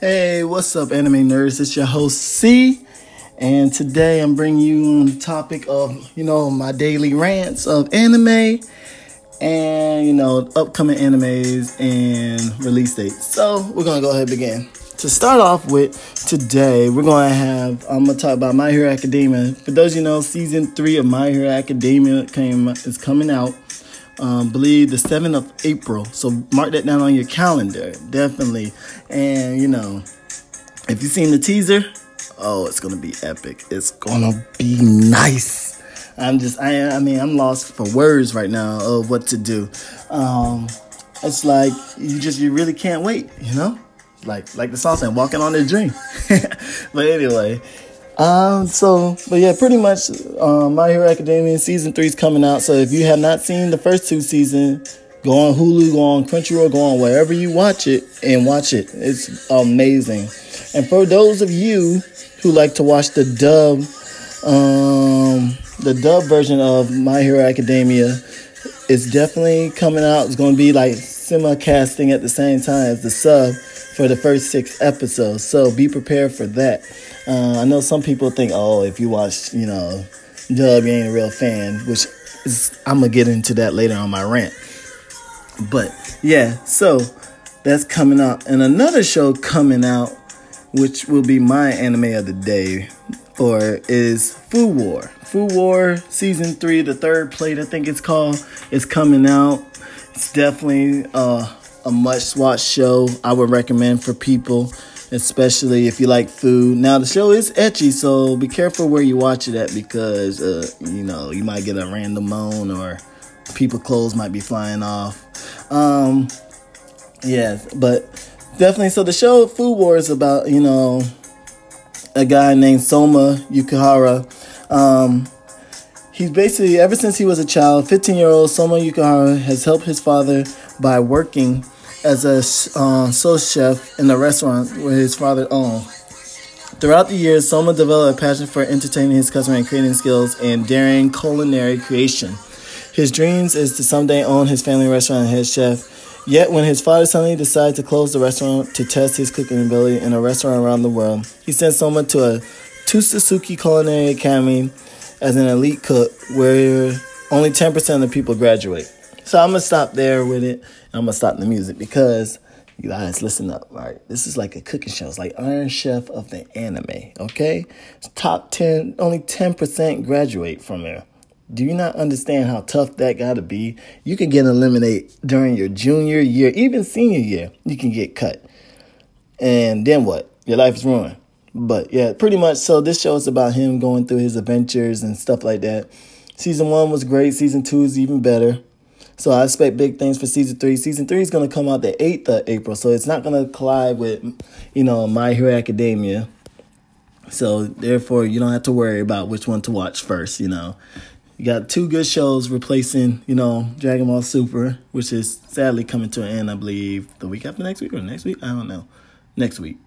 Hey, what's up, anime nerds? It's your host C, and today I'm bringing you on the topic of you know my daily rants of anime and you know upcoming animes and release dates. So we're gonna go ahead and begin. To start off with today, we're gonna have I'm gonna talk about My Hero Academia. For those you know, season three of My Hero Academia came is coming out. Um, believe the 7th of April. So mark that down on your calendar, definitely. And you know, if you've seen the teaser, oh, it's gonna be epic. It's gonna be nice. I'm just, I, I mean, I'm lost for words right now of what to do. Um, it's like you just, you really can't wait, you know, like, like the song said, walking on a dream. but anyway, um, so, but yeah, pretty much, um, My Hero Academia season three is coming out. So if you have not seen the first two seasons, go on Hulu, go on Crunchyroll, go on wherever you watch it and watch it. It's amazing. And for those of you who like to watch the dub, um, the dub version of My Hero Academia, it's definitely coming out. It's going to be like simulcasting at the same time as the sub for the first six episodes. So be prepared for that. Uh, I know some people think, oh, if you watch, you know, dub, you ain't a real fan, which is, I'm going to get into that later on my rant. But yeah, so that's coming out. And another show coming out, which will be my anime of the day, or is Food War. Food War season three, the third plate, I think it's called, is coming out. It's definitely uh, a much watched show. I would recommend for people, especially if you like food. Now the show is ecchi, so be careful where you watch it at because uh, you know you might get a random moan or people clothes might be flying off. Um, yeah, but definitely. So the show Food War is about you know a guy named Soma Yukihira. Um, he's basically ever since he was a child, 15 year old Soma Yukihira has helped his father by working as a uh, sous chef in a restaurant where his father owned. Throughout the years, Soma developed a passion for entertaining his customer and creating skills and daring culinary creation. His dreams is to someday own his family restaurant and head chef. Yet, when his father suddenly decides to close the restaurant to test his cooking ability in a restaurant around the world, he sends Soma to a Totsuki Culinary Academy as an elite cook, where only 10% of the people graduate. So I'm gonna stop there with it. I'm gonna stop the music because you guys listen up, right? This is like a cooking show. It's like Iron Chef of the anime, okay? top 10, only 10% graduate from there. Do you not understand how tough that got to be? You can get eliminated during your junior year, even senior year. You can get cut. And then what? Your life is ruined. But yeah, pretty much. So this show is about him going through his adventures and stuff like that. Season one was great. Season two is even better. So I expect big things for season three. Season three is going to come out the 8th of April. So it's not going to collide with, you know, My Hero Academia. So therefore, you don't have to worry about which one to watch first, you know. You got two good shows replacing, you know, Dragon Ball Super, which is sadly coming to an end, I believe, the week after next week or next week. I don't know. Next week.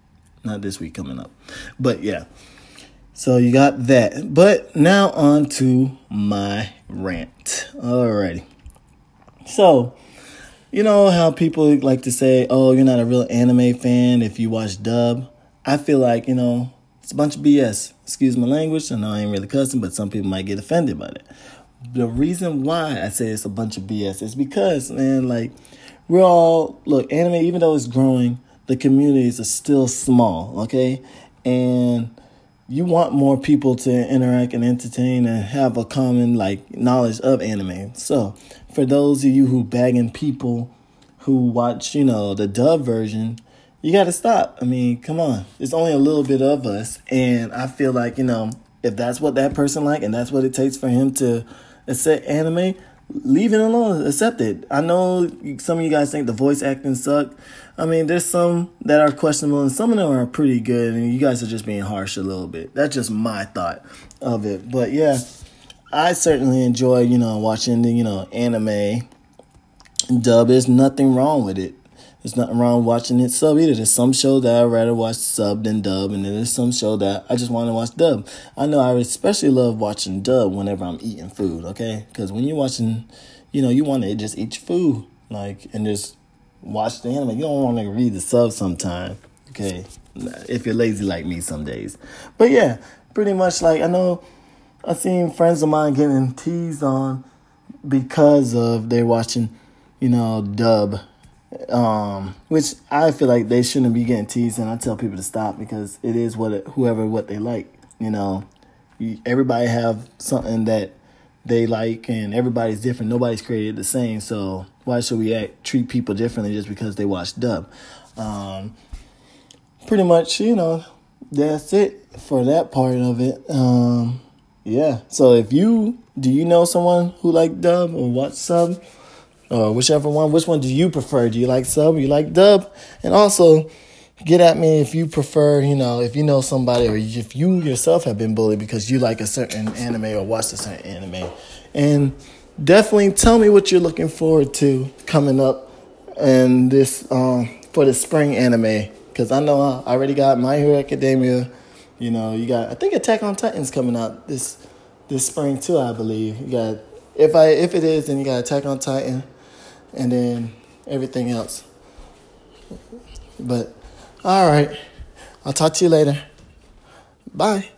Not this week coming up. But yeah. So you got that. But now on to my rant. Alrighty. So, you know how people like to say, oh, you're not a real anime fan if you watch dub? I feel like, you know, it's a bunch of BS. Excuse my language. I know I ain't really cussing, but some people might get offended by it. The reason why I say it's a bunch of BS is because, man, like, we're all, look, anime, even though it's growing, the communities are still small, okay? And you want more people to interact and entertain and have a common, like, knowledge of anime. So, for those of you who bagging people who watch, you know, the dub version, you got to stop. I mean, come on. It's only a little bit of us. And I feel like, you know, if that's what that person like and that's what it takes for him to accept anime, leave it alone. Accept it. I know some of you guys think the voice acting suck. I mean, there's some that are questionable and some of them are pretty good. And you guys are just being harsh a little bit. That's just my thought of it. But yeah, I certainly enjoy, you know, watching the, you know, anime dub. There's nothing wrong with it. There's nothing wrong watching it sub either. There's some show that I'd rather watch sub than dub, and then there's some show that I just want to watch dub. I know I especially love watching dub whenever I'm eating food, okay? Because when you're watching, you know, you want to just eat food, like, and just watch the anime. You don't want to read the sub sometime. Okay, if you're lazy like me some days. But yeah, pretty much like I know I've seen friends of mine getting teased on because of they're watching, you know, dub. Um, which I feel like they shouldn't be getting teased, and I tell people to stop because it is what it, whoever what they like. You know, everybody have something that they like, and everybody's different. Nobody's created the same, so why should we act treat people differently just because they watch dub? Um, pretty much, you know, that's it for that part of it. Um, yeah. So if you do you know someone who like dub or watch sub? Or whichever one, which one do you prefer? Do you like sub? You like dub? And also, get at me if you prefer, you know, if you know somebody or if you yourself have been bullied because you like a certain anime or watched a certain anime. And definitely tell me what you're looking forward to coming up and this um, for the spring anime because I know I already got My Hero Academia. You know, you got I think Attack on Titan's coming out this this spring too. I believe you got if I if it is, then you got Attack on Titan, and then everything else. But all right, I'll talk to you later. Bye.